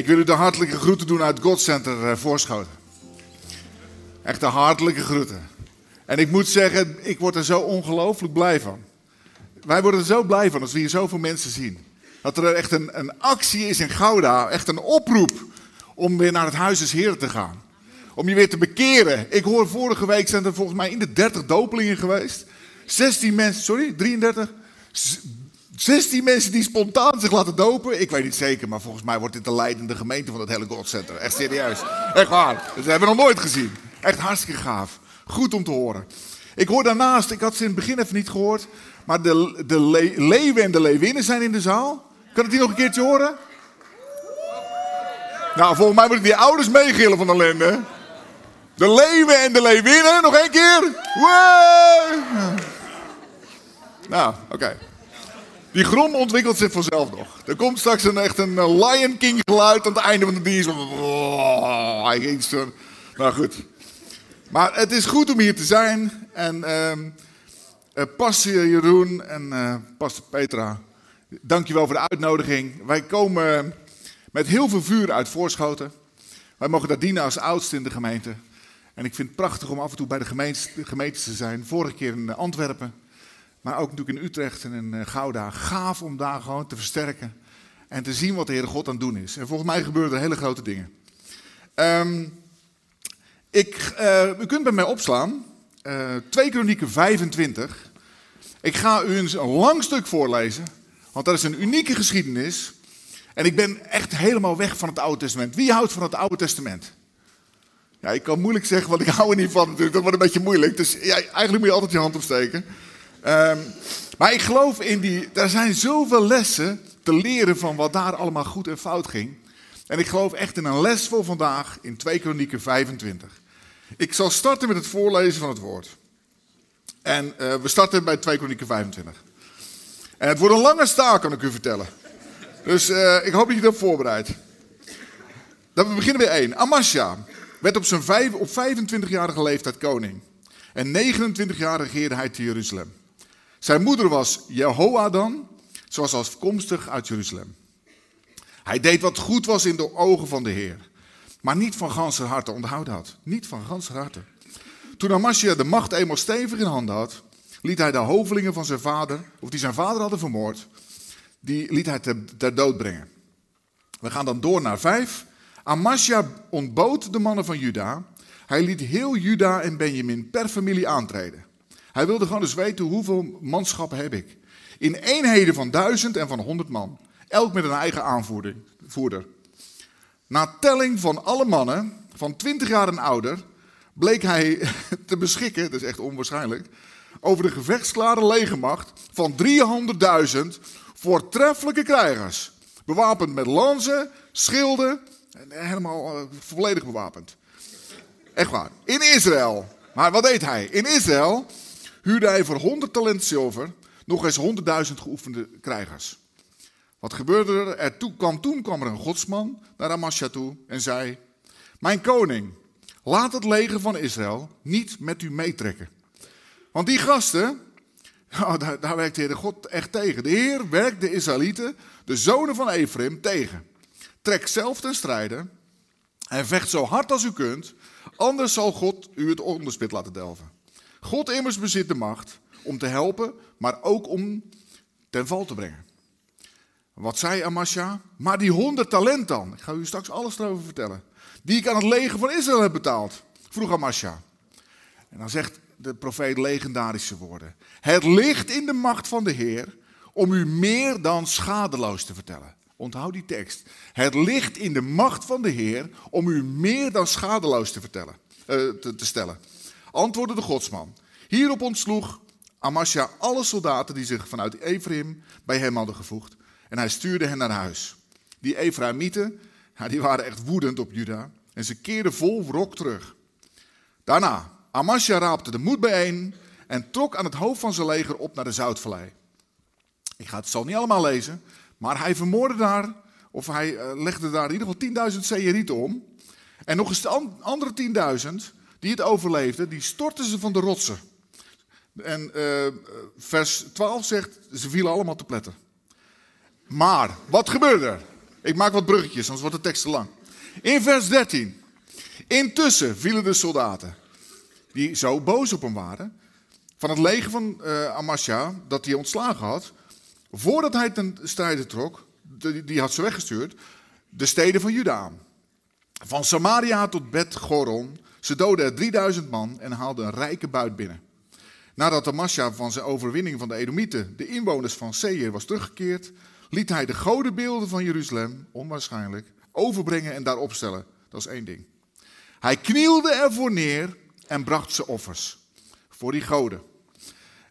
Ik wil u de hartelijke groeten doen uit God Center eh, Voorschoten. Echt de hartelijke groeten. En ik moet zeggen, ik word er zo ongelooflijk blij van. Wij worden er zo blij van als we hier zoveel mensen zien. Dat er echt een, een actie is in Gouda, echt een oproep om weer naar het Huis des Heren te gaan. Om je weer te bekeren. Ik hoor vorige week zijn er volgens mij in de 30 dopelingen geweest. 16 mensen, sorry, 33. 16 mensen die spontaan zich laten dopen. Ik weet niet zeker, maar volgens mij wordt dit de leidende gemeente van het hele God Center. Echt serieus. Echt waar. Dat hebben we nog nooit gezien. Echt hartstikke gaaf. Goed om te horen. Ik hoor daarnaast, ik had ze in het begin even niet gehoord, maar de, de le leeuwen en de leeuwinnen zijn in de zaal. Kan ik die nog een keertje horen? Nou, volgens mij moeten die ouders meegillen van de ellende. De leeuwen en de leeuwinnen, nog één keer. Wow. Nou, oké. Die grom ontwikkelt zich vanzelf nog. Er komt straks een, echt een Lion King geluid aan het einde van de dienst. Oh, ging zo. Nou goed. Maar het is goed om hier te zijn. En uh, Jeroen en uh, Pastor Petra, dankjewel voor de uitnodiging. Wij komen met heel veel vuur uit Voorschoten. Wij mogen daar dienen als oudste in de gemeente. En ik vind het prachtig om af en toe bij de gemeentes, de gemeentes te zijn. Vorige keer in Antwerpen. Maar ook natuurlijk in Utrecht en in Gouda. Gaaf om daar gewoon te versterken. En te zien wat de Heere God aan het doen is. En volgens mij gebeuren er hele grote dingen. Um, ik, uh, u kunt bij mij opslaan. Uh, 2 Kronieken 25. Ik ga u eens een lang stuk voorlezen. Want dat is een unieke geschiedenis. En ik ben echt helemaal weg van het Oude Testament. Wie houdt van het Oude Testament? Ja, ik kan moeilijk zeggen, want ik hou er niet van natuurlijk. Dat wordt een beetje moeilijk. Dus eigenlijk moet je altijd je hand opsteken. Um, maar ik geloof in die. Er zijn zoveel lessen te leren van wat daar allemaal goed en fout ging. En ik geloof echt in een les voor vandaag in 2 Kronieken 25. Ik zal starten met het voorlezen van het woord. En uh, we starten bij 2 Kronieken 25. En het wordt een lange staak, kan ik u vertellen. Dus uh, ik hoop dat je erop voorbereidt. Dan we beginnen bij 1. Amasja werd op zijn vijf, op 25-jarige leeftijd koning. En 29 jaar regeerde hij te Jeruzalem. Zijn moeder was Jehoadan, zoals afkomstig uit Jeruzalem. Hij deed wat goed was in de ogen van de Heer. Maar niet van ganser harte, onthoud dat. Niet van ganser harte. Toen Amasja de macht eenmaal stevig in handen had, liet hij de hovelingen van zijn vader, of die zijn vader hadden vermoord, die liet hij ter, ter dood brengen. We gaan dan door naar vijf. Amasja ontbood de mannen van Juda. Hij liet heel Juda en Benjamin per familie aantreden. Hij wilde gewoon eens weten hoeveel manschappen heb ik. In eenheden van duizend en van honderd man. Elk met een eigen aanvoerder. Na telling van alle mannen van 20 jaar en ouder bleek hij te beschikken, dat is echt onwaarschijnlijk, over de gevechtsklare legermacht van 300.000 voortreffelijke krijgers. Bewapend met lanzen, schilden, en helemaal uh, volledig bewapend. Echt waar. In Israël. Maar wat deed hij? In Israël huurde hij voor 100 talent zilver nog eens 100.000 geoefende krijgers. Wat gebeurde er? er toe, kwam, toen kwam er een godsman naar Amasja toe en zei: Mijn koning, laat het leger van Israël niet met u meetrekken. Want die gasten, daar, daar werkt de Heer God echt tegen. De Heer werkt de Israëlieten, de zonen van Ephraim, tegen. Trek zelf ten strijde en vecht zo hard als u kunt, anders zal God u het onderspit laten delven. God immers bezit de macht om te helpen, maar ook om ten val te brengen. Wat zei Amasja? Maar die honderd talent dan, ik ga u straks alles erover vertellen, die ik aan het leger van Israël heb betaald, vroeg Amasja. En dan zegt de profeet legendarische woorden. Het ligt in de macht van de Heer om u meer dan schadeloos te vertellen. Onthoud die tekst. Het ligt in de macht van de Heer om u meer dan schadeloos te, vertellen, te, te stellen. Antwoordde de godsman. Hierop ontsloeg Amasja alle soldaten die zich vanuit Ephraim bij hem hadden gevoegd. En hij stuurde hen naar huis. Die Ephraimieten, ja, die waren echt woedend op Juda. En ze keerden vol wrok terug. Daarna, Amasja raapte de moed bijeen en trok aan het hoofd van zijn leger op naar de Zoutvallei. Ik ga het zal niet allemaal lezen, maar hij vermoordde daar, of hij eh, legde daar in ieder geval 10.000 Seerieten om. En nog eens de andere 10.000 die het overleefden, die stortten ze van de rotsen. En uh, vers 12 zegt, ze vielen allemaal te pletten. Maar, wat gebeurde er? Ik maak wat bruggetjes, anders wordt de tekst te lang. In vers 13. Intussen vielen de soldaten, die zo boos op hem waren, van het leger van uh, Amasja, dat hij ontslagen had, voordat hij ten strijde trok, die had ze weggestuurd, de steden van Juda. Van Samaria tot Bet Goron. Ze doden er 3000 man en haalden een rijke buit binnen. Nadat Amasja van zijn overwinning van de Edomieten de inwoners van Seir was teruggekeerd, liet hij de godenbeelden van Jeruzalem, onwaarschijnlijk, overbrengen en daar opstellen. Dat is één ding. Hij knielde ervoor neer en bracht ze offers voor die goden.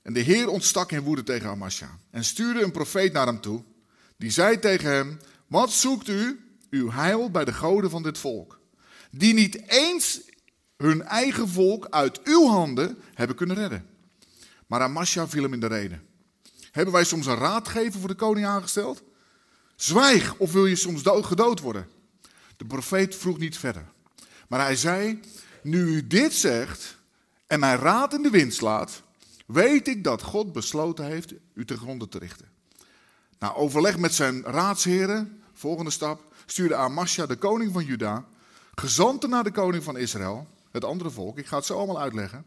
En de Heer ontstak in woede tegen Amasja en stuurde een profeet naar hem toe. Die zei tegen hem: Wat zoekt u, uw heil, bij de goden van dit volk? Die niet eens hun eigen volk uit uw handen hebben kunnen redden. Maar Amasja viel hem in de reden. Hebben wij soms een raadgever voor de koning aangesteld? Zwijg, of wil je soms gedood worden? De profeet vroeg niet verder. Maar hij zei: Nu u dit zegt en mijn raad in de wind slaat, weet ik dat God besloten heeft u te gronden te richten. Na overleg met zijn raadsheren, volgende stap, stuurde Amasja, de koning van Juda, gezanten naar de koning van Israël, het andere volk. Ik ga het zo allemaal uitleggen.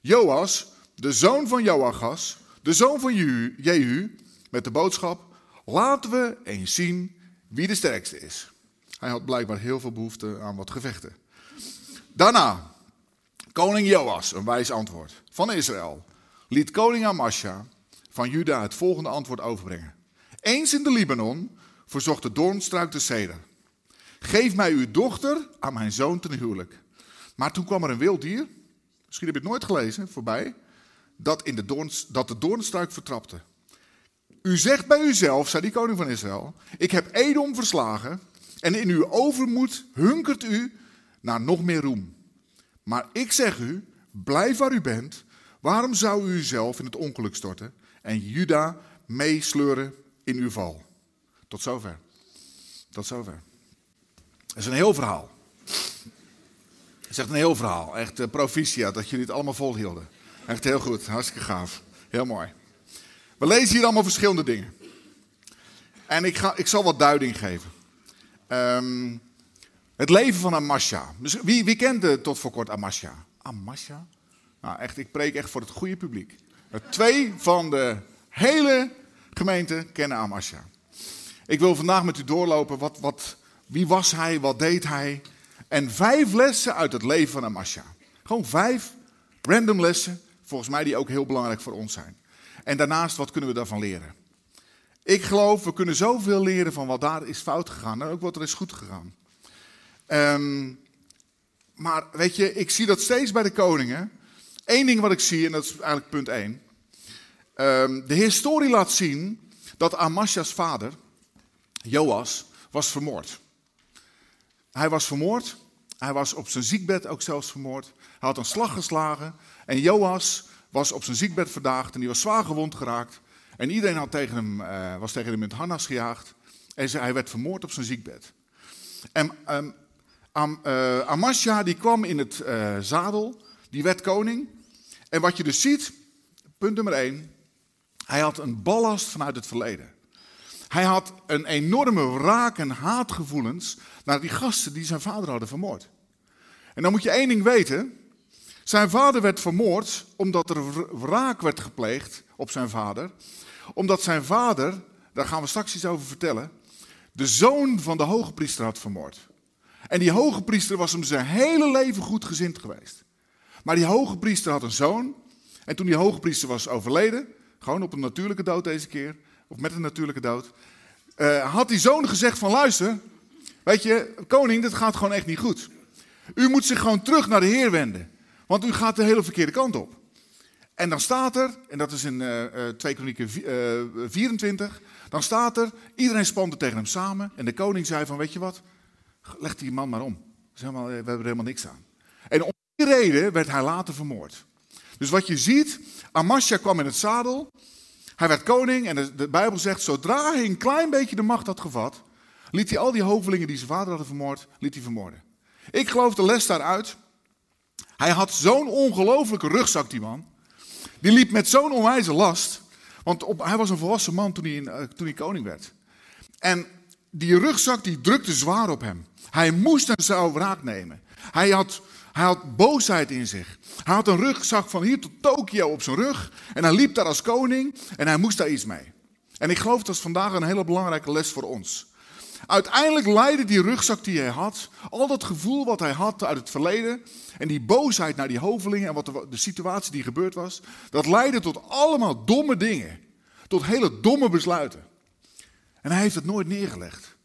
Joas, de zoon van Joachas, de zoon van Jehu, met de boodschap: Laten we eens zien wie de sterkste is. Hij had blijkbaar heel veel behoefte aan wat gevechten. Daarna, koning Joas, een wijs antwoord van Israël, liet koning Amasja van Juda het volgende antwoord overbrengen. Eens in de Libanon verzocht de doornstruik de ceder. Geef mij uw dochter aan mijn zoon ten huwelijk. Maar toen kwam er een wild dier, misschien heb je het nooit gelezen, voorbij, dat, in de, doorns, dat de doornstruik vertrapte. U zegt bij uzelf, zei die koning van Israël, ik heb Edom verslagen en in uw overmoed hunkert u naar nog meer roem. Maar ik zeg u, blijf waar u bent. Waarom zou u uzelf in het ongeluk storten en Juda meesleuren in uw val? Tot zover. Tot zover. Dat is een heel verhaal. Is echt een heel verhaal. Echt uh, proficiat dat jullie het allemaal volhielden. Echt heel goed. Hartstikke gaaf. Heel mooi. We lezen hier allemaal verschillende dingen. En ik, ga, ik zal wat duiding geven. Um, het leven van Amasja. Dus wie, wie kende tot voor kort Amasja? Amasja? Nou, echt, ik preek echt voor het goede publiek. Twee van de hele gemeente kennen Amasja. Ik wil vandaag met u doorlopen. Wat, wat, wie was hij? Wat deed hij? En vijf lessen uit het leven van Amasja. Gewoon vijf random lessen, volgens mij die ook heel belangrijk voor ons zijn. En daarnaast, wat kunnen we daarvan leren? Ik geloof, we kunnen zoveel leren van wat daar is fout gegaan en ook wat er is goed gegaan. Um, maar weet je, ik zie dat steeds bij de koningen. Eén ding wat ik zie, en dat is eigenlijk punt één. Um, de historie laat zien dat Amasja's vader, Joas, was vermoord. Hij was vermoord. Hij was op zijn ziekbed ook zelfs vermoord. Hij had een slag geslagen. En Joas was op zijn ziekbed verdaagd en die was zwaar gewond geraakt. En iedereen had tegen hem, uh, was tegen hem met harnas gejaagd. En hij werd vermoord op zijn ziekbed. En um, Am, Amasja die kwam in het uh, zadel, die werd koning. En wat je dus ziet, punt nummer één, hij had een ballast vanuit het verleden. Hij had een enorme wraak- en haatgevoelens naar die gasten die zijn vader hadden vermoord. En dan moet je één ding weten. Zijn vader werd vermoord omdat er wraak werd gepleegd op zijn vader. Omdat zijn vader, daar gaan we straks iets over vertellen, de zoon van de hoge priester had vermoord. En die hoge priester was hem zijn hele leven goed gezind geweest. Maar die hoge priester had een zoon. En toen die hoge priester was overleden, gewoon op een natuurlijke dood deze keer, of met een natuurlijke dood, uh, had die zoon gezegd van luister, weet je, koning, dit gaat gewoon echt niet goed. U moet zich gewoon terug naar de Heer wenden, want u gaat de hele verkeerde kant op. En dan staat er, en dat is in uh, uh, 2 Kronieken 24, dan staat er, iedereen spande tegen hem samen en de koning zei van, weet je wat, leg die man maar om. we hebben er helemaal niks aan. En om die reden werd hij later vermoord. Dus wat je ziet, Amasja kwam in het zadel. Hij werd koning en de Bijbel zegt, zodra hij een klein beetje de macht had gevat, liet hij al die hovelingen die zijn vader hadden vermoord, liet hij vermoorden. Ik geloof de les daaruit. Hij had zo'n ongelofelijke rugzak, die man. Die liep met zo'n onwijze last. Want op, hij was een volwassen man toen hij, uh, toen hij koning werd. En die rugzak die drukte zwaar op hem. Hij moest en zou wraak nemen. Hij had, hij had boosheid in zich. Hij had een rugzak van hier tot Tokio op zijn rug. En hij liep daar als koning en hij moest daar iets mee. En ik geloof dat is vandaag een hele belangrijke les voor ons. Uiteindelijk leidde die rugzak die hij had, al dat gevoel wat hij had uit het verleden en die boosheid naar die hovelingen en wat de, situatie die gebeurd was, dat leidde tot allemaal domme dingen. Tot hele domme besluiten. En hij heeft het nooit neergelegd.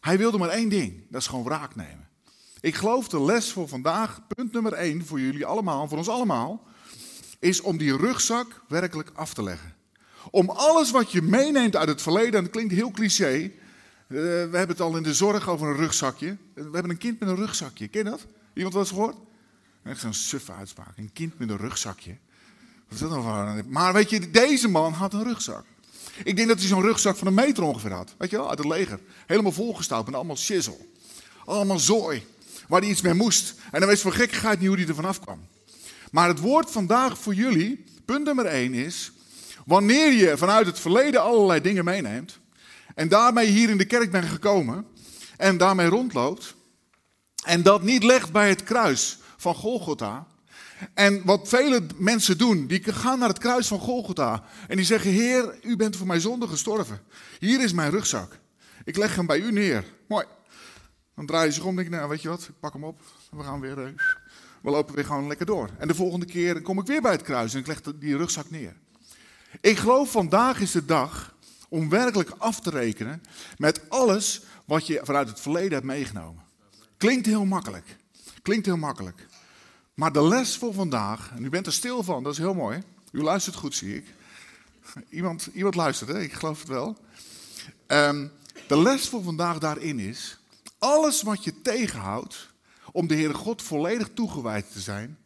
Hij wilde maar één ding, dat is gewoon wraak nemen. Ik geloof de les voor vandaag, punt nummer één voor jullie allemaal, voor ons allemaal, is om die rugzak werkelijk af te leggen. Om alles wat je meeneemt uit het verleden, en dat klinkt heel cliché, uh, we hebben het al in de zorg over een rugzakje. We hebben een kind met een rugzakje, ken je dat? Iemand wat eens gehoord? Echt zo'n suffe uitspraak, een kind met een rugzakje. Wat is dat nou voor Maar weet je, deze man had een rugzak. Ik denk dat hij zo'n rugzak van een meter ongeveer had. Weet je wel, uit het leger. Helemaal volgestouwd met allemaal shizzle. Allemaal zooi. Waar hij iets mee moest. En dan weet voor gekkigheid niet hoe hij er vanaf kwam. Maar het woord vandaag voor jullie, punt nummer één is... Wanneer je vanuit het verleden allerlei dingen meeneemt... en daarmee hier in de kerk bent gekomen... en daarmee rondloopt... en dat niet legt bij het kruis van Golgotha... En wat vele mensen doen, die gaan naar het kruis van Golgotha en die zeggen: Heer, u bent voor mijn zonde gestorven. Hier is mijn rugzak. Ik leg hem bij u neer. Mooi. Dan draai je zich om en denk nou weet je wat, ik pak hem op. We gaan weer, uh, we lopen weer gewoon lekker door. En de volgende keer kom ik weer bij het kruis en ik leg die rugzak neer. Ik geloof vandaag is de dag om werkelijk af te rekenen met alles wat je vanuit het verleden hebt meegenomen. Klinkt heel makkelijk. Klinkt heel makkelijk. Maar de les voor vandaag, en u bent er stil van, dat is heel mooi. U luistert goed, zie ik. Iemand, iemand luistert, hè? ik geloof het wel. Um, de les voor vandaag daarin is, alles wat je tegenhoudt om de Heere God volledig toegewijd te zijn,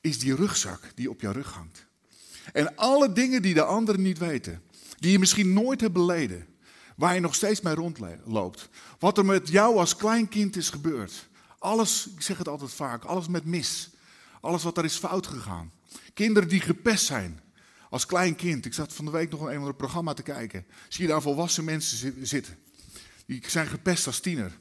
is die rugzak die op jouw rug hangt. En alle dingen die de anderen niet weten, die je misschien nooit hebt beleden, waar je nog steeds mee rondloopt. Wat er met jou als kleinkind is gebeurd. Alles, ik zeg het altijd vaak, alles met mis. Alles wat daar is fout gegaan. Kinderen die gepest zijn. Als klein kind. Ik zat van de week nog een programma te kijken. Zie je daar volwassen mensen zitten. Die zijn gepest als tiener.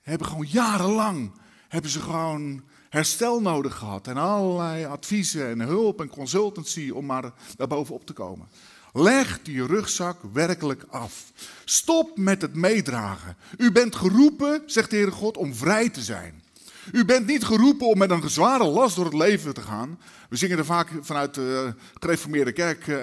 Hebben gewoon jarenlang hebben ze gewoon herstel nodig gehad. En allerlei adviezen en hulp en consultancy om maar daar bovenop te komen. Leg die rugzak werkelijk af. Stop met het meedragen. U bent geroepen, zegt de Heere God, om vrij te zijn. U bent niet geroepen om met een zware last door het leven te gaan. We zingen er vaak vanuit de gereformeerde kerk uh,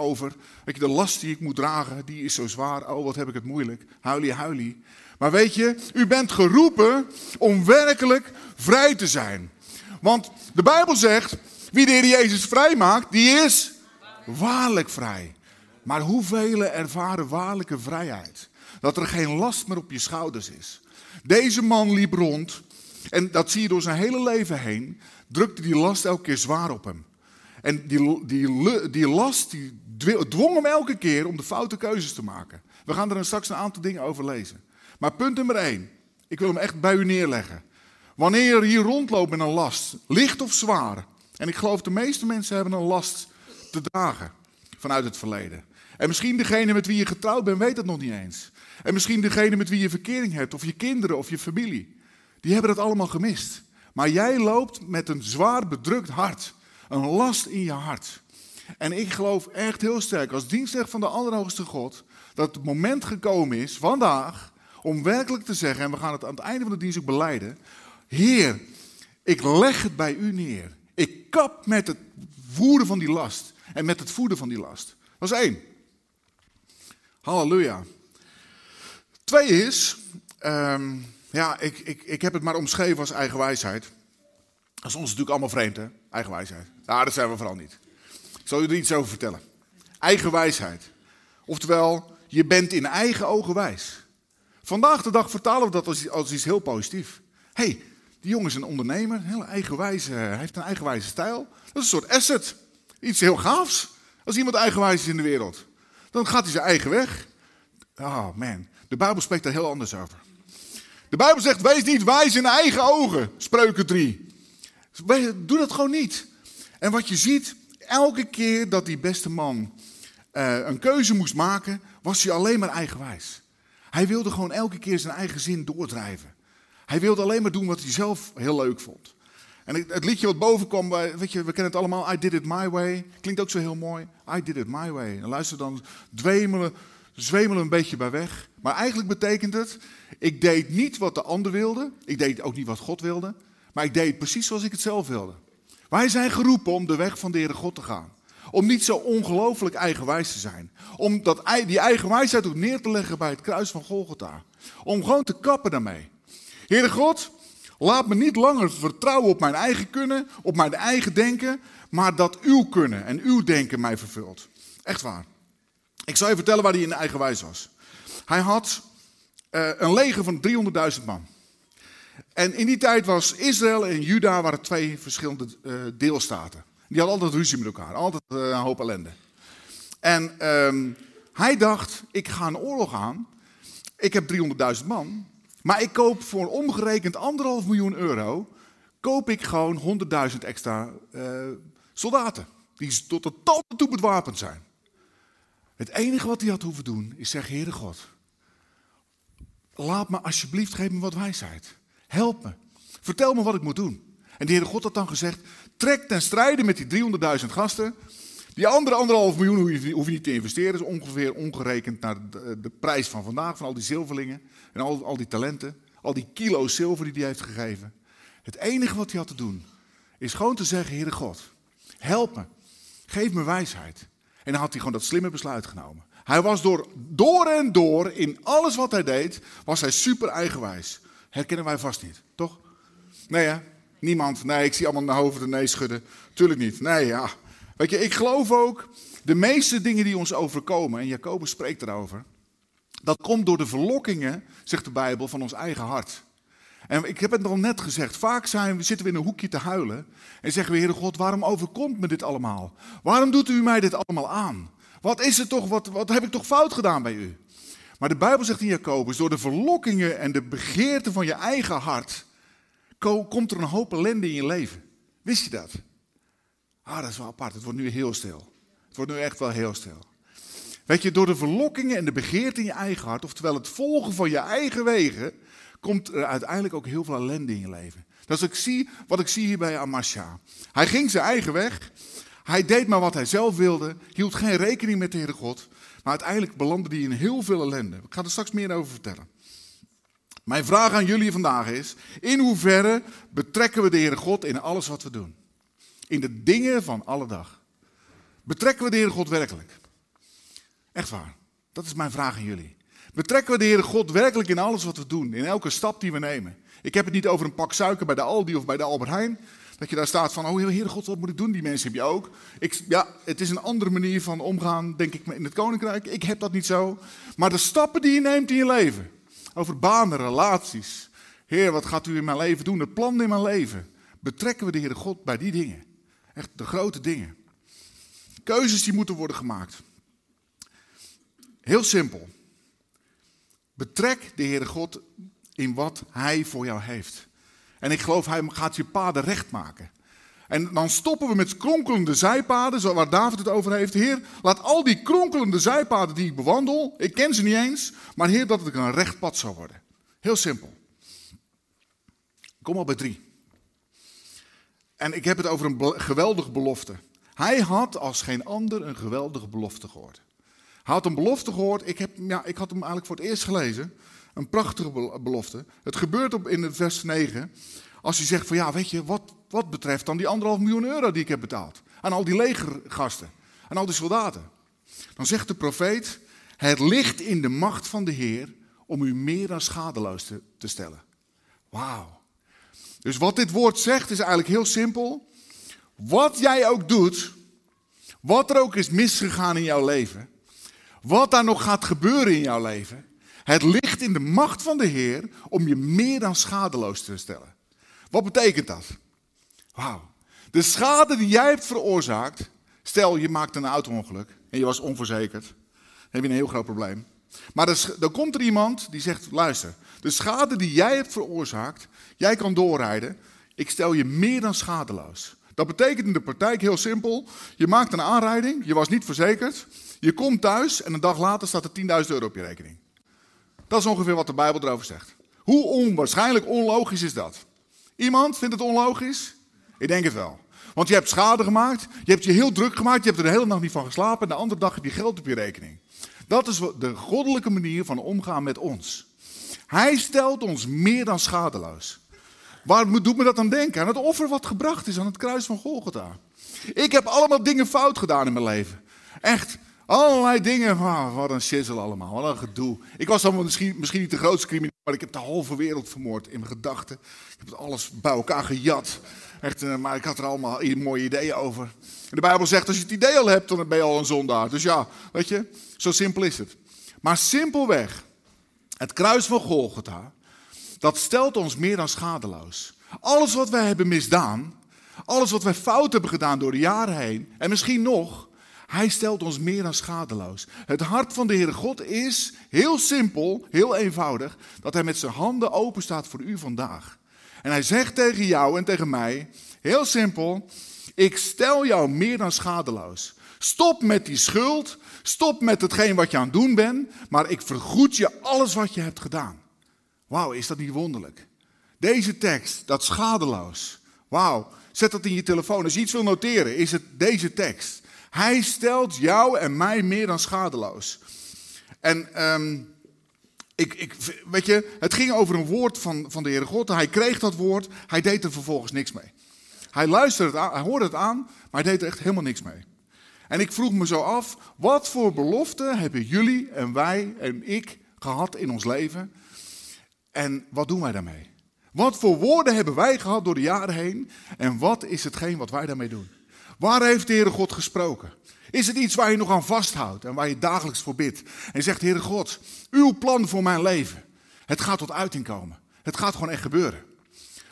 over. Weet je, de last die ik moet dragen, die is zo zwaar. Oh, wat heb ik het moeilijk. Huilie, huilie. Maar weet je, u bent geroepen om werkelijk vrij te zijn. Want de Bijbel zegt, wie de Heer Jezus vrij maakt, die is waarlijk vrij. Maar hoeveel ervaren waarlijke vrijheid? Dat er geen last meer op je schouders is. Deze man liep rond en dat zie je door zijn hele leven heen, drukte die last elke keer zwaar op hem. En die, die, die last die dwong hem elke keer om de foute keuzes te maken. We gaan er straks een aantal dingen over lezen. Maar punt nummer één, ik wil hem echt bij u neerleggen. Wanneer je hier rondloopt met een last, licht of zwaar, en ik geloof de meeste mensen hebben een last te dragen vanuit het verleden. En misschien degene met wie je getrouwd bent weet dat nog niet eens. En misschien degene met wie je verkering hebt, of je kinderen of je familie. Die hebben dat allemaal gemist. Maar jij loopt met een zwaar bedrukt hart. Een last in je hart. En ik geloof echt heel sterk als dienstig van de Allerhoogste God. Dat het moment gekomen is vandaag. Om werkelijk te zeggen, en we gaan het aan het einde van de dienst ook beleiden. Heer, ik leg het bij u neer. Ik kap met het voeren van die last. En met het voeden van die last. Dat is één. Halleluja. Twee is, um, ja, ik, ik, ik heb het maar omschreven als eigen wijsheid. Dat is ons natuurlijk allemaal vreemd, hè? Eigen wijsheid. Nou, dat zijn we vooral niet. Ik zal u er iets over vertellen. Eigen wijsheid. Oftewel, je bent in eigen ogen wijs. Vandaag de dag vertalen we dat als, als iets heel positief. hey, die jongen is een ondernemer, hele eigenwijze, hij heeft een eigenwijze stijl. Dat is een soort asset, iets heel gaafs. Als iemand eigenwijs is in de wereld, dan gaat hij zijn eigen weg. Oh man, de Bijbel spreekt daar heel anders over. De Bijbel zegt, wees niet wijs in eigen ogen, spreuken 3. Doe dat gewoon niet. En wat je ziet, elke keer dat die beste man uh, een keuze moest maken, was hij alleen maar eigenwijs. Hij wilde gewoon elke keer zijn eigen zin doordrijven. Hij wilde alleen maar doen wat hij zelf heel leuk vond. En het liedje wat boven kwam, weet je, we kennen het allemaal, I did it my way. Klinkt ook zo heel mooi, I did it my way. En luister dan, dwemelen, zwemelen een beetje bij weg. Maar eigenlijk betekent het, ik deed niet wat de ander wilde, ik deed ook niet wat God wilde, maar ik deed precies zoals ik het zelf wilde. Wij zijn geroepen om de weg van de Heere God te gaan. Om niet zo ongelooflijk eigenwijs te zijn. Om die eigenwijsheid ook neer te leggen bij het kruis van Golgotha. Om gewoon te kappen daarmee. Heere God, laat me niet langer vertrouwen op mijn eigen kunnen, op mijn eigen denken, maar dat uw kunnen en uw denken mij vervult. Echt waar. Ik zal je vertellen waar hij in eigenwijs was. Hij had uh, een leger van 300.000 man. En in die tijd was Israël en Juda waren twee verschillende uh, deelstaten. Die hadden altijd ruzie met elkaar, altijd uh, een hoop ellende. En um, hij dacht, ik ga een oorlog aan. Ik heb 300.000 man. Maar ik koop voor omgerekend anderhalf miljoen euro, koop ik gewoon 100.000 extra uh, soldaten. Die tot de tanden toe bewapend zijn. Het enige wat hij had hoeven doen, is zeggen, Heere God, laat me alsjeblieft, geef me wat wijsheid. Help me. Vertel me wat ik moet doen. En de Heere God had dan gezegd, trek ten strijde met die 300.000 gasten. Die andere anderhalf miljoen hoef je, niet te investeren. is ongeveer ongerekend naar de, de, prijs van vandaag, van al die zilverlingen. En al, al die talenten. Al die kilo's zilver die hij heeft gegeven. Het enige wat hij had te doen, is gewoon te zeggen, Heere God, help me. Geef me wijsheid. En dan had hij gewoon dat slimme besluit genomen. Hij was door, door en door, in alles wat hij deed, was hij super eigenwijs. Herkennen wij vast niet, toch? Nee hè? Niemand. Nee, ik zie allemaal naar hoofd en nee schudden. Tuurlijk niet. Nee, ja. Weet je, ik geloof ook, de meeste dingen die ons overkomen, en Jacobus spreekt erover, dat komt door de verlokkingen, zegt de Bijbel, van ons eigen hart. En ik heb het al net gezegd, vaak zijn, zitten we in een hoekje te huilen en zeggen we, Heere God, waarom overkomt me dit allemaal? Waarom doet u mij dit allemaal aan? Wat is het toch, wat, wat heb ik toch fout gedaan bij u? Maar de Bijbel zegt in Jacobus, door de verlokkingen en de begeerten van je eigen hart, komt er een hoop ellende in je leven. Wist je dat? Ah, dat is wel apart. Het wordt nu heel stil. Het wordt nu echt wel heel stil. Weet je, door de verlokkingen en de begeerten in je eigen hart, oftewel het volgen van je eigen wegen, komt er uiteindelijk ook heel veel ellende in je leven. Dat is ik zie, wat ik zie hier bij Amasha. Hij ging zijn eigen weg. Hij deed maar wat hij zelf wilde. Hield geen rekening met de Heere God. Maar uiteindelijk belandde hij in heel veel ellende. Ik ga er straks meer over vertellen. Mijn vraag aan jullie vandaag is: in hoeverre betrekken we de Heere God in alles wat we doen? In de dingen van alle dag. Betrekken we de Heere God werkelijk? Echt waar. Dat is mijn vraag aan jullie. Betrekken we de Heere God werkelijk in alles wat we doen, in elke stap die we nemen? Ik heb het niet over een pak suiker bij de Aldi of bij de Albert Heijn. Dat je daar staat van, oh Heere God, wat moet ik doen? Die mensen heb je ook. Ik, ja, het is een andere manier van omgaan, denk ik, in het koninkrijk. Ik heb dat niet zo. Maar de stappen die je neemt in je leven. Over banen, relaties. Heer, wat gaat u in mijn leven doen? Het plan in mijn leven. Betrekken we de Heere God bij die dingen. Echt de grote dingen. Keuzes die moeten worden gemaakt. Heel simpel. Betrek de Heere God in wat Hij voor jou heeft. En ik geloof, Hij gaat je paden recht maken. En dan stoppen we met kronkelende zijpaden, waar David het over heeft. Heer, laat al die kronkelende zijpaden die ik bewandel, ik ken ze niet eens, maar Heer, dat het een recht pad zou worden. Heel simpel. Kom al bij drie. En ik heb het over een geweldige belofte. Hij had als geen ander een geweldige belofte gehoord. Hij had een belofte gehoord. Ik, heb, ja, ik had hem eigenlijk voor het eerst gelezen. Een prachtige belofte. Het gebeurt op in het vers 9. Als hij zegt van ja, weet je, wat, wat betreft dan die anderhalf miljoen euro die ik heb betaald. Aan al die legergasten. Aan al die soldaten. Dan zegt de profeet, het ligt in de macht van de Heer om u meer dan schadeloos te, te stellen. Wauw. Dus wat dit woord zegt is eigenlijk heel simpel. Wat jij ook doet, wat er ook is misgegaan in jouw leven, wat daar nog gaat gebeuren in jouw leven, Het ligt in de macht van de Heer om je meer dan schadeloos te stellen. Wat betekent dat? Wauw. De schade die jij hebt veroorzaakt, stel je maakt een auto-ongeluk en je was onverzekerd, dan heb je een heel groot probleem. Maar dan komt er iemand die zegt, luister, de schade die jij hebt veroorzaakt, jij kan doorrijden, ik stel je meer dan schadeloos. Dat betekent in de praktijk heel simpel, je maakt een aanrijding, je was niet verzekerd, je komt thuis en een dag later staat er 10.000 euro op je rekening. Dat is ongeveer wat de Bijbel erover zegt. Hoe onwaarschijnlijk onlogisch is dat? Iemand vindt het onlogisch? Ik denk het wel. Want je hebt schade gemaakt, je hebt je heel druk gemaakt, je hebt er de hele nacht niet van geslapen en de andere dag heb je geld op je rekening. Dat is de goddelijke manier van omgaan met ons. Hij stelt ons meer dan schadeloos. Waar doet me dat aan denken? Aan het offer wat gebracht is aan het kruis van Golgotha. Ik heb allemaal dingen fout gedaan in mijn leven. Echt, allerlei dingen. Wat een shizzle allemaal, wat een gedoe. Ik was dan misschien, misschien niet de grootste crimineel, maar ik heb de halve wereld vermoord in mijn gedachten. Ik heb alles bij elkaar gejat. Echt, eh, maar ik had er allemaal mooie ideeën over. En de Bijbel zegt, als je het idee al hebt, dan ben je al een zondaar. Dus ja, weet je, zo simpel is het. Maar simpelweg, het kruis van Golgotha, dat stelt ons meer dan schadeloos. Alles wat wij hebben misdaan, alles wat wij fout hebben gedaan door de jaren heen, en misschien nog, hij stelt ons meer dan schadeloos. Het hart van de Heere God is heel simpel, heel eenvoudig, dat hij met zijn handen open staat voor u vandaag. En hij zegt tegen jou en tegen mij, heel simpel, ik stel jou meer dan schadeloos. Stop met die schuld, stop met hetgeen wat je aan het doen bent, maar ik vergoed je alles wat je hebt gedaan. Wauw, is dat niet wonderlijk? Deze tekst, dat schadeloos. Wauw, zet dat in je telefoon. Als je iets wil noteren, is het deze tekst. Hij stelt jou en mij meer dan schadeloos. En um, ik, ik, weet je, het ging over een woord van, van de Heere God. Hij kreeg dat woord, hij deed er vervolgens niks mee. Hij luisterde het aan, hij hoorde het aan, maar hij deed er echt helemaal niks mee. En ik vroeg me zo af, wat voor beloften hebben jullie en wij en ik gehad in ons leven? En wat doen wij daarmee? Wat voor woorden hebben wij gehad door de jaren heen? En wat is hetgeen wat wij daarmee doen? Waar heeft de Heere God gesproken? Is het iets waar je nog aan vasthoudt en waar je dagelijks voor bidt? En zegt, Heere God, uw plan voor mijn leven, het gaat tot uiting komen. Het gaat gewoon echt gebeuren.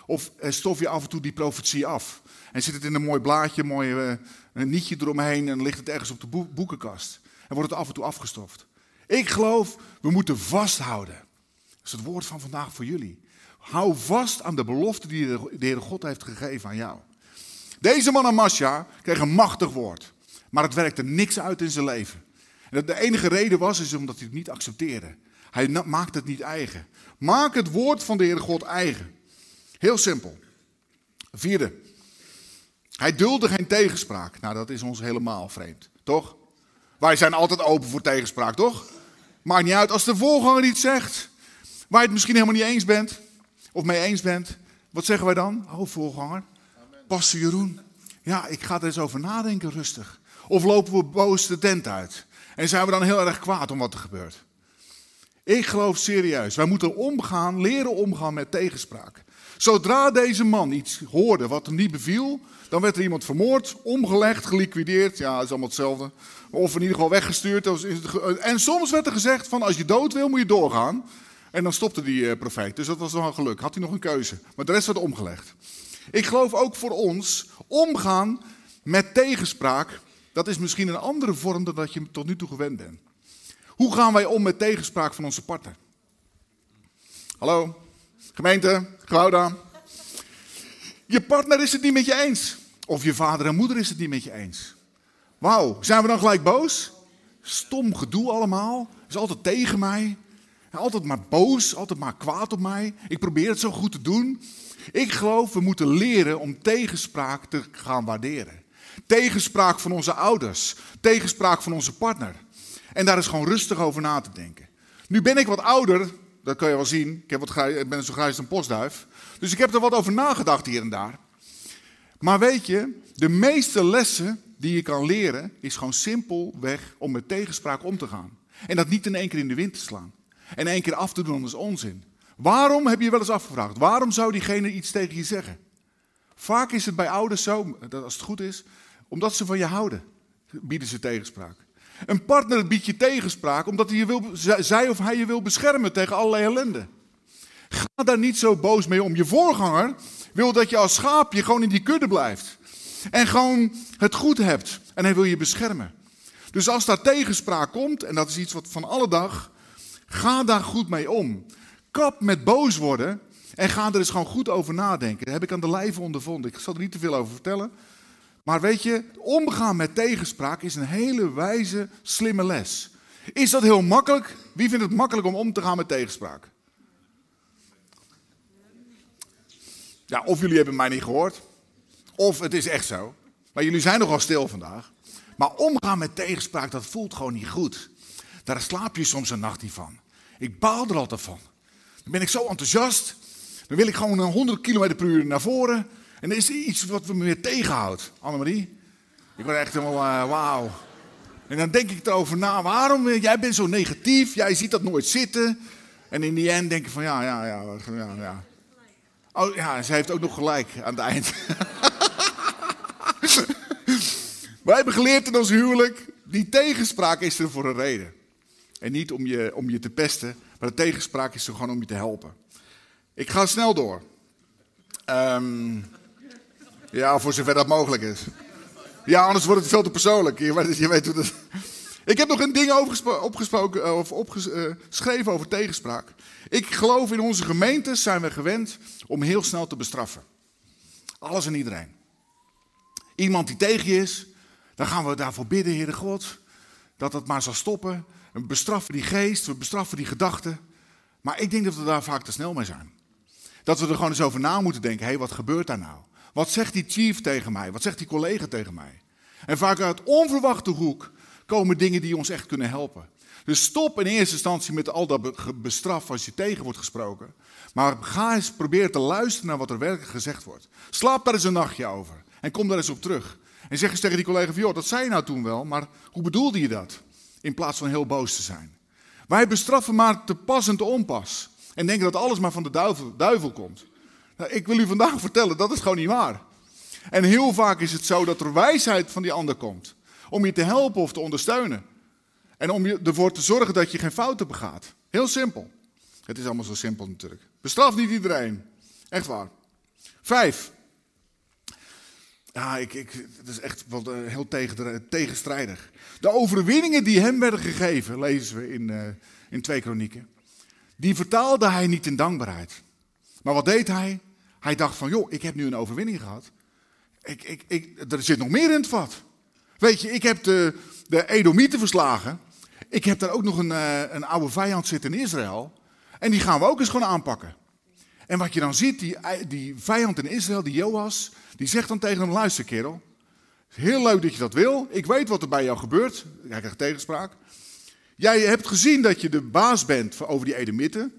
Of eh, stof je af en toe die profetie af. En zit het in een mooi blaadje, een mooi nietje eromheen en ligt het ergens op de boekenkast. En wordt het af en toe afgestoft. Ik geloof, we moeten vasthouden. Dat is het woord van vandaag voor jullie. Hou vast aan de belofte die de Heere God heeft gegeven aan jou. Deze man Amasja kreeg een machtig woord. Maar het werkte niks uit in zijn leven. En de enige reden was is omdat hij het niet accepteerde. Hij maakt het niet eigen. Maak het woord van de Heere God eigen. Heel simpel. Vierde. Hij dulde geen tegenspraak. Nou, dat is ons helemaal vreemd, toch? Wij zijn altijd open voor tegenspraak, toch? Maakt niet uit als de voorganger iets zegt waar je het misschien helemaal niet eens bent of mee eens bent. Wat zeggen wij dan? Oh, voorganger. Pastor Jeroen. Ja, ik ga er eens over nadenken rustig. Of lopen we boos de tent uit? En zijn we dan heel erg kwaad om wat er gebeurt? Ik geloof serieus, wij moeten omgaan, leren omgaan met tegenspraak. Zodra deze man iets hoorde wat hem niet beviel, dan werd er iemand vermoord, omgelegd, geliquideerd. Ja, dat is allemaal hetzelfde. Of in ieder geval weggestuurd. En soms werd er gezegd van als je dood wil, moet je doorgaan. En dan stopte die eh, profeet. Dus dat was nog een geluk. Had hij nog een keuze. Maar de rest werd omgelegd. Ik geloof ook voor ons, omgaan met tegenspraak dat is misschien een andere vorm dan dat je tot nu toe gewend bent. Hoe gaan wij om met tegenspraak van onze partner? Hallo, gemeente, Gouda. Je partner is het niet met je eens. Of je vader en moeder is het niet met je eens. Wauw, zijn we dan gelijk boos? Stom gedoe allemaal. Is altijd tegen mij. Altijd maar boos, altijd maar kwaad op mij. Ik probeer het zo goed te doen. Ik geloof, we moeten leren om tegenspraak te gaan waarderen. Tegenspraak van onze ouders. Tegenspraak van onze partner. En daar is gewoon rustig over na te denken. Nu ben ik wat ouder, dat kan je wel zien. Ik, heb wat ik ben zo grijs als een postduif. Dus ik heb er wat over nagedacht hier en daar. Maar weet je, de meeste lessen die je kan leren, is gewoon simpelweg om met tegenspraak om te gaan. En dat niet in één keer in de wind te slaan. En één keer af te doen als onzin. Waarom heb je wel eens afgevraagd? Waarom zou diegene iets tegen je zeggen? Vaak is het bij ouders zo, dat als het goed is, omdat ze van je houden, bieden ze tegenspraak. Een partner biedt je tegenspraak omdat hij je wil, zij of hij je wil beschermen tegen allerlei ellende. Ga daar niet zo boos mee om. Je voorganger wil dat je als schaapje gewoon in die kudde blijft. En gewoon het goed hebt. En hij wil je beschermen. Dus als daar tegenspraak komt, en dat is iets wat van alle dag, ga daar goed mee om. Kap met boos worden en ga er eens gewoon goed over nadenken. Dat heb ik aan de lijve ondervonden. Ik zal er niet te veel over vertellen. Maar weet je, omgaan met tegenspraak is een hele wijze, slimme les. Is dat heel makkelijk? Wie vindt het makkelijk om om te gaan met tegenspraak? Ja, of jullie hebben mij niet gehoord, of het is echt zo. Maar jullie zijn nogal stil vandaag. Maar omgaan met tegenspraak, dat voelt gewoon niet goed. Daar slaap je soms een nacht niet van. Ik baal er altijd van. Dan ben ik zo enthousiast. Dan wil ik gewoon 100 km per uur naar voren. En er is iets wat me weer tegenhoudt. Annemarie. Ik word echt helemaal, uh, wauw. En dan denk ik erover na, waarom? Eh, jij bent zo negatief, jij ziet dat nooit zitten. En in die end denk ik van, ja, ja, ja, ja, ja. Oh ja, ze heeft ook nog gelijk aan het eind. Wij hebben geleerd in ons huwelijk, die tegenspraak is er voor een reden. En niet om je, om je te pesten, maar de tegenspraak is er gewoon om je te helpen. Ik ga snel door. Um, ja, voor zover dat mogelijk is. Ja, anders wordt het veel te persoonlijk. Je weet, je weet hoe dat... Ik heb nog een ding opgesproken, eh, of opgeschreven eh, over tegenspraak. Ik geloof in onze gemeentes zijn we gewend om heel snel te bestraffen. Alles en iedereen. Iemand die tegen je is, dan gaan we daarvoor bidden, Heere God, dat het maar zal stoppen. We bestraffen die geest, we bestraffen die gedachten. Maar ik denk dat we daar vaak te snel mee zijn. Dat we er gewoon eens over na moeten denken, hé, hey, wat gebeurt daar nou? Wat zegt die chief tegen mij? Wat zegt die collega tegen mij? En vaak uit onverwachte hoek komen dingen die ons echt kunnen helpen. Dus stop in eerste instantie met al dat bestraf als je tegen wordt gesproken. Maar ga eens proberen te luisteren naar wat er werkelijk gezegd wordt. Slaap daar eens een nachtje over. En kom daar eens op terug. En zeg eens tegen die collega van, joh, dat zei je nou toen wel, maar hoe bedoelde je dat? In plaats van heel boos te zijn. Wij bestraffen maar te pas en te onpas. En denken dat alles maar van de duivel, komt. Nou, ik wil u vandaag vertellen, dat is gewoon niet waar. En heel vaak is het zo dat er wijsheid van die ander komt. Om je te helpen of te ondersteunen. En om ervoor te zorgen dat je geen fouten begaat. Heel simpel. Het is allemaal zo simpel natuurlijk. Bestraf niet iedereen. Echt waar. Vijf. Ja, ik, ik, het is echt eh, heel tegen, tegenstrijdig. De overwinningen die hem werden gegeven, lezen we in, uh, in 2 Kronieken. Die vertaalde hij niet in dankbaarheid. Maar wat deed hij? Hij dacht van, joh, ik heb nu een overwinning gehad. Ik, ik, ik, er zit nog meer in het vat. Weet je, ik heb de, de Edomieten verslagen. Ik heb daar ook nog een, uh, een oude vijand zitten in Israël. En die gaan we ook eens gewoon aanpakken. En wat je dan ziet, die, die vijand in Israël, die Joas, die zegt dan tegen hem, luister kerel. Heel leuk dat je dat wil. Ik weet wat er bij jou gebeurt. Hij krijgt tegenspraak. Jij hebt gezien dat je de baas bent over die Edomieten.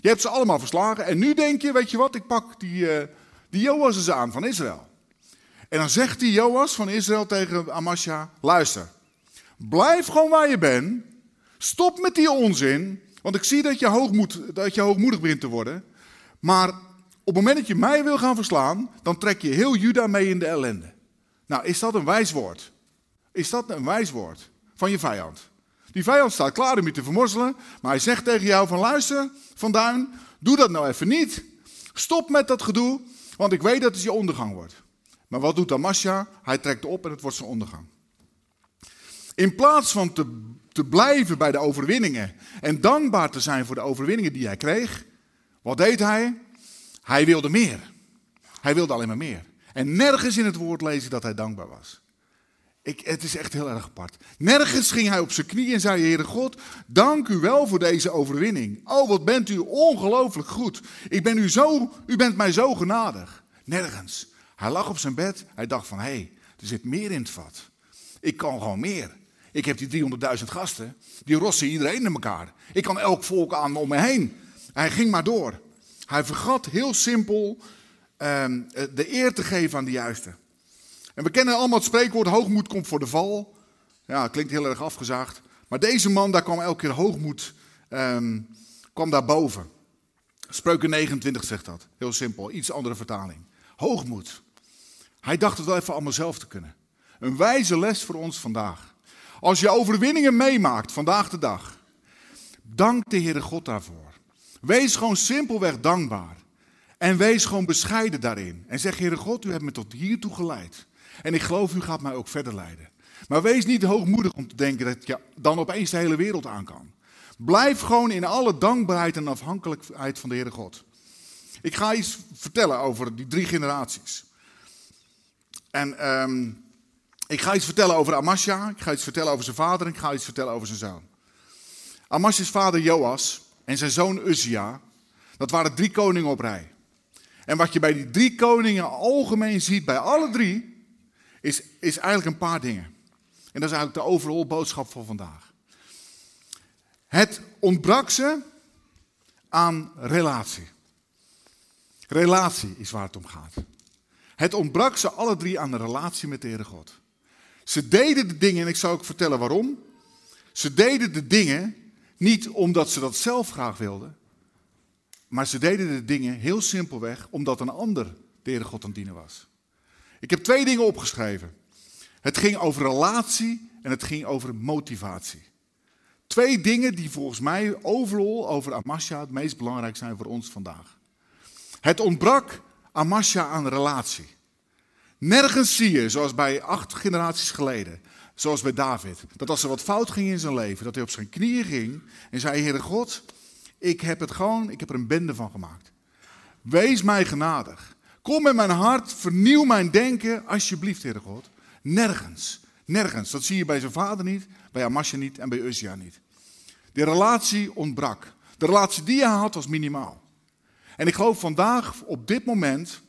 Je hebt ze allemaal verslagen. En nu denk je, weet je wat, ik pak die, uh, die Joas eens aan van Israël. En dan zegt die Joas van Israël tegen Amasja, luister. Blijf gewoon waar je bent. Stop met die onzin. Want ik zie dat je, hoogmoed, dat je hoogmoedig begint te worden. Maar op het moment dat je mij wil gaan verslaan, dan trek je heel Juda mee in de ellende. Nou, is dat een wijs woord? Is dat een wijs woord van je vijand? Die vijand staat klaar om je te vermorzelen, maar hij zegt tegen jou van luister, Van Duin, doe dat nou even niet. Stop met dat gedoe, want ik weet dat het je ondergang wordt. Maar wat doet Amasja? Hij trekt op en het wordt zijn ondergang. In plaats van te, te blijven bij de overwinningen en dankbaar te zijn voor de overwinningen die hij kreeg, wat deed hij? Hij wilde meer. Hij wilde alleen maar meer. En nergens in het woord lezen dat hij dankbaar was. Ik, het is echt heel erg apart. Nergens ging hij op zijn knieën en zei: Heere God, dank u wel voor deze overwinning. Oh, wat bent u ongelooflijk goed. Ik ben u, zo, u bent mij zo genadig. Nergens. Hij lag op zijn bed. Hij dacht van, hé, hey, er zit meer in het vat. Ik kan gewoon meer. Ik heb die 300.000 gasten. Die rossen iedereen in elkaar. Ik kan elk volk aan om me heen. Hij ging maar door. Hij vergat heel simpel um, de eer te geven aan de juiste. En we kennen allemaal het spreekwoord: hoogmoed komt voor de val. Ja, klinkt heel erg afgezaagd. Maar deze man, daar kwam elke keer hoogmoed um, kwam daar boven. Spreuken 29 zegt dat. Heel simpel, iets andere vertaling. Hoogmoed. Hij dacht het wel even allemaal zelf te kunnen. Een wijze les voor ons vandaag. Als je overwinningen meemaakt vandaag de dag, dank de Heere God daarvoor. Wees gewoon simpelweg dankbaar. En wees gewoon bescheiden daarin. En zeg, Heere God, u hebt me tot hiertoe geleid. En ik geloof, u gaat mij ook verder leiden. Maar wees niet hoogmoedig om te denken dat je dan opeens de hele wereld aan kan. Blijf gewoon in alle dankbaarheid en afhankelijkheid van de Heere God. Ik ga iets vertellen over die drie generaties. En ehm, ik ga iets vertellen over Amasja, ik ga iets vertellen over zijn vader en ik ga iets vertellen over zijn zoon. Amasja's vader Joas en zijn zoon Uzia, dat waren drie koningen op rij. En wat je bij die drie koningen algemeen ziet, bij alle drie, is, is eigenlijk een paar dingen. En dat is eigenlijk de overal boodschap van vandaag. Het ontbrak ze aan relatie. Relatie is waar het om gaat. Het ontbrak ze alle drie aan de relatie met de Heere God. Ze deden de dingen, en ik zou ook vertellen waarom. Ze deden de dingen niet omdat ze dat zelf graag wilden, maar ze deden de dingen heel simpelweg omdat een ander de God aan dienen was. Ik heb twee dingen opgeschreven. Het ging over relatie en het ging over motivatie. Twee dingen die volgens mij overal over Amasja het meest belangrijk zijn voor ons vandaag. Het ontbrak Amasja aan relatie. Nergens zie je, zoals bij acht generaties geleden, zoals bij David, dat als er wat fout ging in zijn leven, dat hij op zijn knieën ging en zei, Heere God, ik heb het gewoon, ik heb er een bende van gemaakt. Wees mij genadig. Kom met mijn hart, vernieuw mijn denken, alsjeblieft, Heere God. Nergens, nergens. Dat zie je bij zijn vader niet, bij Amasja niet en bij Uzia niet. De relatie ontbrak. De relatie die hij had was minimaal. En ik geloof vandaag, op dit moment,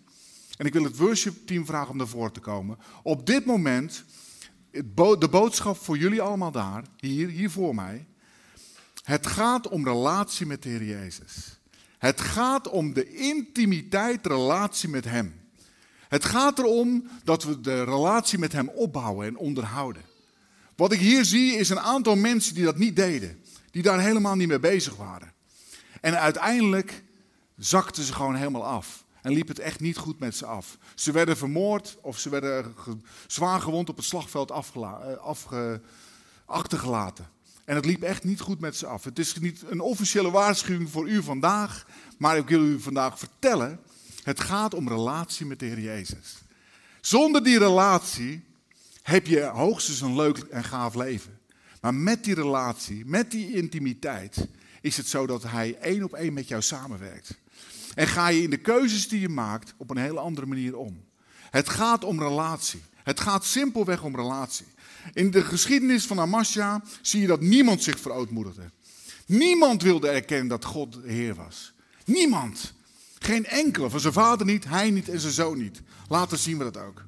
en ik wil het worship team vragen om naar voren te komen. Op dit moment, de boodschap voor jullie allemaal daar, hier, hier voor mij. Het gaat om relatie met de Heer Jezus. Het gaat om de intimiteit, relatie met Hem. Het gaat erom dat we de relatie met Hem opbouwen en onderhouden. Wat ik hier zie is een aantal mensen die dat niet deden. Die daar helemaal niet mee bezig waren. En uiteindelijk zakten ze gewoon helemaal af. En liep het echt niet goed met ze af. Ze werden vermoord of ze werden zwaar gewond op het slagveld eh, achtergelaten. En het liep echt niet goed met ze af. Het is niet een officiële waarschuwing voor u vandaag, maar ik wil u vandaag vertellen: het gaat om relatie met de Heer Jezus. Zonder die relatie heb je hoogstens een leuk en gaaf leven. Maar met die relatie, met die intimiteit, is het zo dat Hij één op één met jou samenwerkt. En ga je in de keuzes die je maakt op een hele andere manier om. Het gaat om relatie. Het gaat simpelweg om relatie. In de geschiedenis van Amasja zie je dat niemand zich verootmoedigde. Niemand wilde erkennen dat God de Heer was. Niemand. Geen enkele. Van zijn vader niet, hij niet en zijn zoon niet. Later zien we dat ook.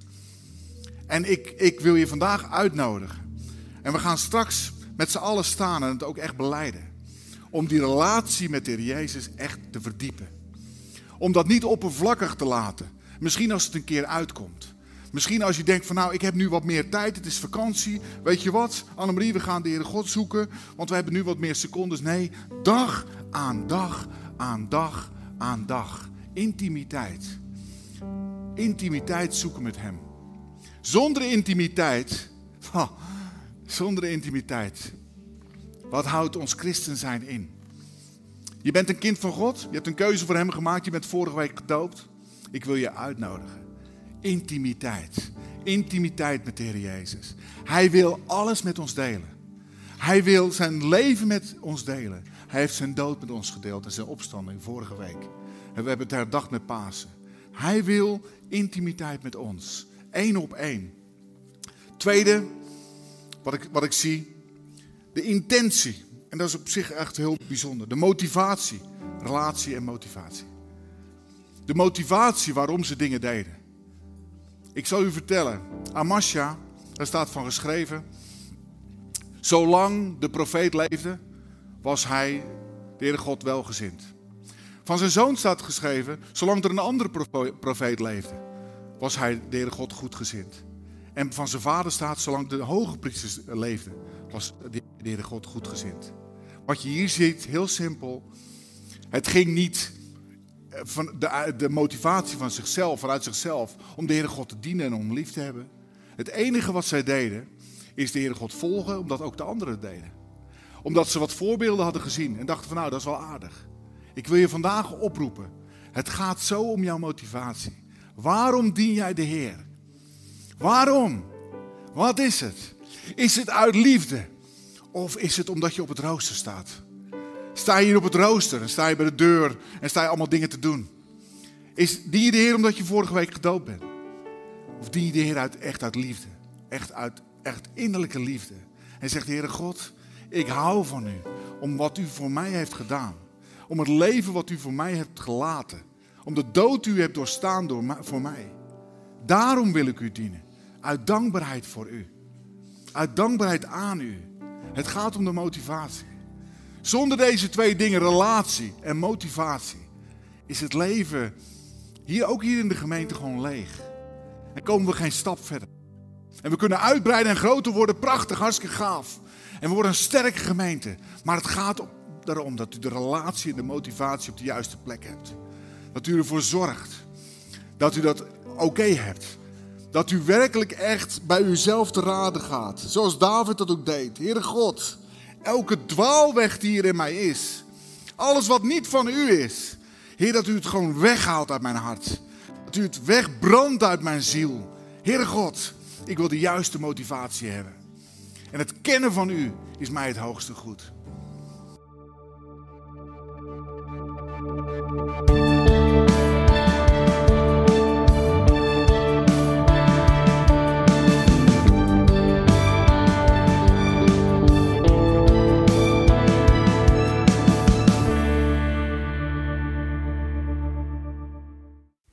En ik, ik wil je vandaag uitnodigen. En we gaan straks met z'n allen staan en het ook echt beleiden. Om die relatie met de Heer Jezus echt te verdiepen. Om dat niet oppervlakkig te laten. Misschien als het een keer uitkomt. Misschien als je denkt van nou, ik heb nu wat meer tijd, het is vakantie. Weet je wat, Annemarie, we gaan de Heere God zoeken, want we hebben nu wat meer secondes. Nee, dag aan dag aan dag aan dag. Intimiteit. Intimiteit zoeken met Hem. Zonder intimiteit, zonder intimiteit, wat houdt ons christen zijn in? Je bent een kind van God. Je hebt een keuze voor Hem gemaakt. Je bent vorige week gedoopt. Ik wil je uitnodigen. Intimiteit. Intimiteit met de Heer Jezus. Hij wil alles met ons delen. Hij wil zijn leven met ons delen. Hij heeft zijn dood met ons gedeeld en zijn opstanding vorige week. En we hebben het herdacht met Pasen. Hij wil intimiteit met ons. Eén op één. Tweede, wat ik, wat ik zie, de intentie. En dat is op zich echt heel bijzonder. De motivatie. Relatie en motivatie. De motivatie waarom ze dingen deden. Ik zal u vertellen. Amasja, daar staat van geschreven. Zolang de profeet leefde, was hij de Heere God welgezind. Van zijn zoon staat geschreven, zolang er een andere profeet leefde, was hij de Heere God goedgezind. En van zijn vader staat, zolang de hoge priesters leefden, was de Heere God goedgezind. Wat je hier ziet, heel simpel. Het ging niet eh, van de, de motivatie van zichzelf, vanuit zichzelf, om de Heere God te dienen en om lief te hebben. Het enige wat zij deden, is de Heere God volgen omdat ook de anderen deden. Omdat ze wat voorbeelden hadden gezien en dachten van nou, dat is wel aardig. Ik wil je vandaag oproepen. Het gaat zo om jouw motivatie. Waarom dien jij de Heer? Waarom? Wat is het? Is het uit liefde? Of is het omdat je op het rooster staat? Sta je hier op het rooster en sta je bij de deur en sta je allemaal dingen te doen? Is, dien je de Heer omdat je vorige week gedood bent? Of dien je de Heer uit, echt uit liefde? Echt uit echt innerlijke liefde. En zegt, Heere God, ik hou van u. Om wat u voor mij heeft gedaan. Om het leven wat u voor mij hebt gelaten. Om de dood u hebt doorstaan door, voor mij. Daarom wil ik u dienen. Uit dankbaarheid voor u. Uit dankbaarheid aan u. Het gaat om de motivatie. Zonder deze twee dingen, relatie en motivatie, is het leven hier ook hier in de gemeente gewoon leeg. En komen we geen stap verder. En we kunnen uitbreiden en groter worden, prachtig, hartstikke gaaf. En we worden een sterke gemeente. Maar het gaat erom dat u de relatie en de motivatie op de juiste plek hebt. Dat u ervoor zorgt dat u dat oké hebt. Dat u werkelijk echt bij uzelf te raden gaat. Zoals David dat ook deed. Heere God, elke dwaalweg die er in mij is. Alles wat niet van u is. Heer, dat u het gewoon weghaalt uit mijn hart. Dat u het wegbrandt uit mijn ziel. Heere God, ik wil de juiste motivatie hebben. En het kennen van u is mij het hoogste goed.